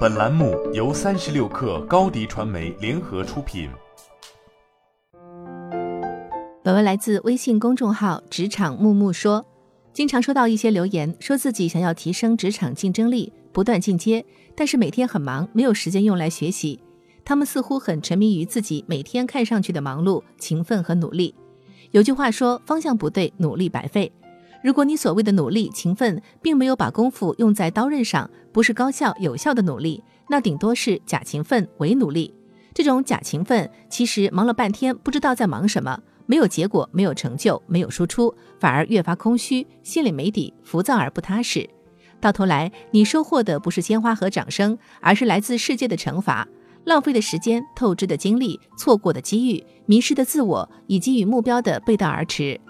本栏目由三十六氪高低传媒联合出品。本文来自微信公众号“职场木木说”。经常收到一些留言，说自己想要提升职场竞争力，不断进阶，但是每天很忙，没有时间用来学习。他们似乎很沉迷于自己每天看上去的忙碌、勤奋和努力。有句话说：“方向不对，努力白费。”如果你所谓的努力、勤奋，并没有把功夫用在刀刃上，不是高效有效的努力，那顶多是假勤奋、伪努力。这种假勤奋，其实忙了半天，不知道在忙什么，没有结果，没有成就，没有输出，反而越发空虚，心里没底，浮躁而不踏实。到头来，你收获的不是鲜花和掌声，而是来自世界的惩罚，浪费的时间、透支的精力、错过的机遇、迷失的自我，以及与目标的背道而驰。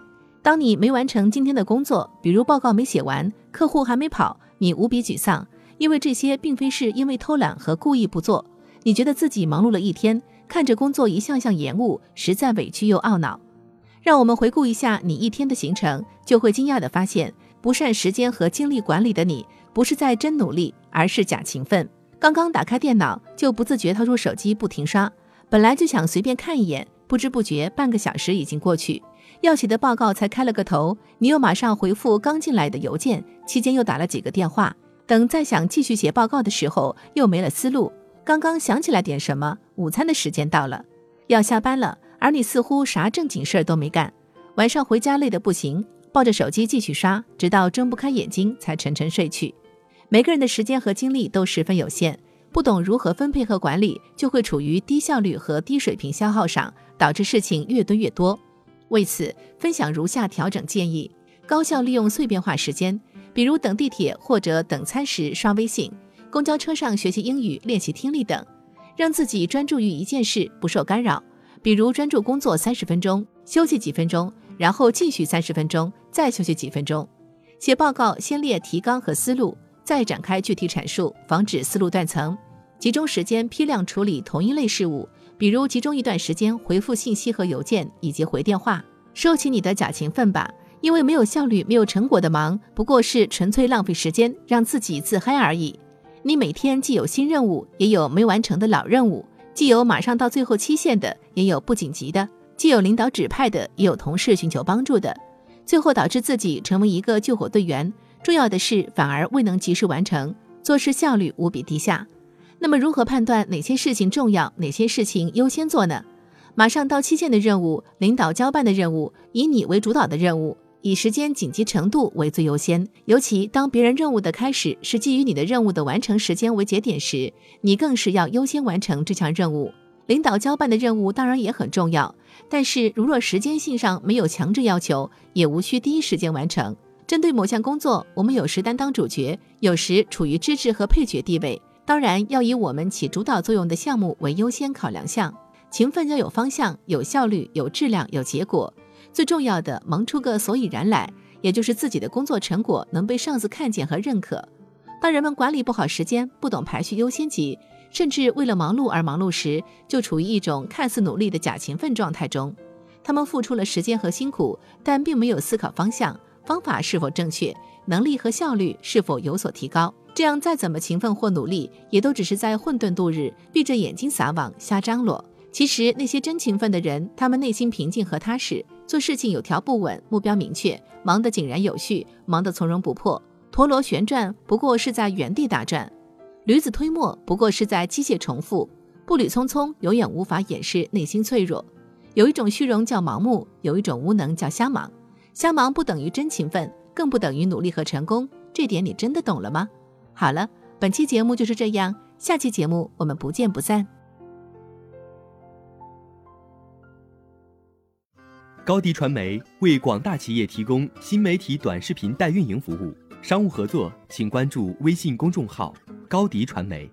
当你没完成今天的工作，比如报告没写完，客户还没跑，你无比沮丧，因为这些并非是因为偷懒和故意不做。你觉得自己忙碌了一天，看着工作一项项延误，实在委屈又懊恼。让我们回顾一下你一天的行程，就会惊讶地发现，不善时间和精力管理的你，不是在真努力，而是假勤奋。刚刚打开电脑，就不自觉掏出手机不停刷，本来就想随便看一眼，不知不觉半个小时已经过去。要写的报告才开了个头，你又马上回复刚进来的邮件，期间又打了几个电话。等再想继续写报告的时候，又没了思路。刚刚想起来点什么，午餐的时间到了，要下班了，而你似乎啥正经事儿都没干。晚上回家累得不行，抱着手机继续刷，直到睁不开眼睛才沉沉睡去。每个人的时间和精力都十分有限，不懂如何分配和管理，就会处于低效率和低水平消耗上，导致事情越堆越多。为此，分享如下调整建议：高效利用碎片化时间，比如等地铁或者等餐时刷微信，公交车上学习英语、练习听力等，让自己专注于一件事，不受干扰。比如专注工作三十分钟，休息几分钟，然后继续三十分钟，再休息几分钟。写报告先列提纲和思路，再展开具体阐述，防止思路断层。集中时间批量处理同一类事务。比如集中一段时间回复信息和邮件，以及回电话，收起你的假勤奋吧。因为没有效率、没有成果的忙，不过是纯粹浪费时间，让自己自嗨而已。你每天既有新任务，也有没完成的老任务；既有马上到最后期限的，也有不紧急的；既有领导指派的，也有同事寻求帮助的。最后导致自己成为一个救火队员，重要的是反而未能及时完成，做事效率无比低下。那么如何判断哪些事情重要，哪些事情优先做呢？马上到期限的任务，领导交办的任务，以你为主导的任务，以时间紧急程度为最优先。尤其当别人任务的开始是基于你的任务的完成时间为节点时，你更是要优先完成这项任务。领导交办的任务当然也很重要，但是如若时间性上没有强制要求，也无需第一时间完成。针对某项工作，我们有时担当主角，有时处于支持和配角地位。当然要以我们起主导作用的项目为优先考量项，勤奋要有方向、有效率、有质量、有结果。最重要的，忙出个所以然来，也就是自己的工作成果能被上司看见和认可。当人们管理不好时间，不懂排序优先级，甚至为了忙碌而忙碌时，就处于一种看似努力的假勤奋状态中。他们付出了时间和辛苦，但并没有思考方向、方法是否正确，能力和效率是否有所提高。这样再怎么勤奋或努力，也都只是在混沌度日，闭着眼睛撒网瞎张罗。其实那些真勤奋的人，他们内心平静和踏实，做事情有条不紊，目标明确，忙得井然有序，忙得从容不迫。陀螺旋转不过是在原地打转，驴子推磨不过是在机械重复。步履匆匆永远无法掩饰内心脆弱。有一种虚荣叫盲目，有一种无能叫瞎忙。瞎忙不等于真勤奋，更不等于努力和成功。这点你真的懂了吗？好了，本期节目就是这样，下期节目我们不见不散。高迪传媒为广大企业提供新媒体短视频代运营服务，商务合作请关注微信公众号高迪传媒。